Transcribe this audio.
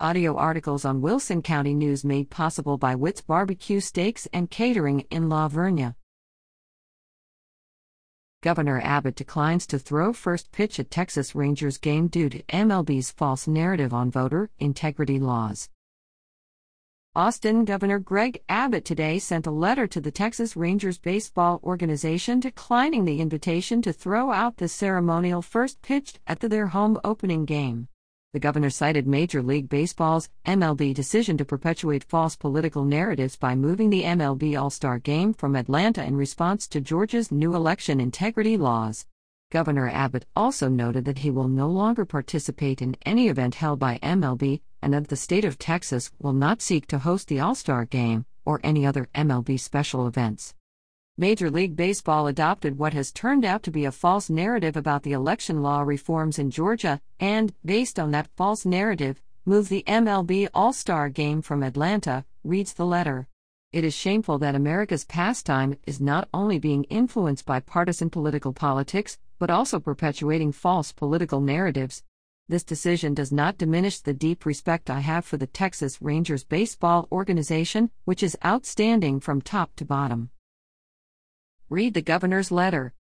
Audio articles on Wilson County News made possible by Witt's Barbecue Steaks and Catering in La Vernia. Governor Abbott declines to throw first pitch at Texas Rangers game due to MLB's false narrative on voter integrity laws. Austin Governor Greg Abbott today sent a letter to the Texas Rangers baseball organization declining the invitation to throw out the ceremonial first pitch at their home opening game. The governor cited Major League Baseball's MLB decision to perpetuate false political narratives by moving the MLB All Star game from Atlanta in response to Georgia's new election integrity laws. Governor Abbott also noted that he will no longer participate in any event held by MLB and that the state of Texas will not seek to host the All Star game or any other MLB special events. Major League Baseball adopted what has turned out to be a false narrative about the election law reforms in Georgia, and, based on that false narrative, moved the MLB All Star game from Atlanta, reads the letter. It is shameful that America's pastime is not only being influenced by partisan political politics, but also perpetuating false political narratives. This decision does not diminish the deep respect I have for the Texas Rangers baseball organization, which is outstanding from top to bottom. Read the governor's letter.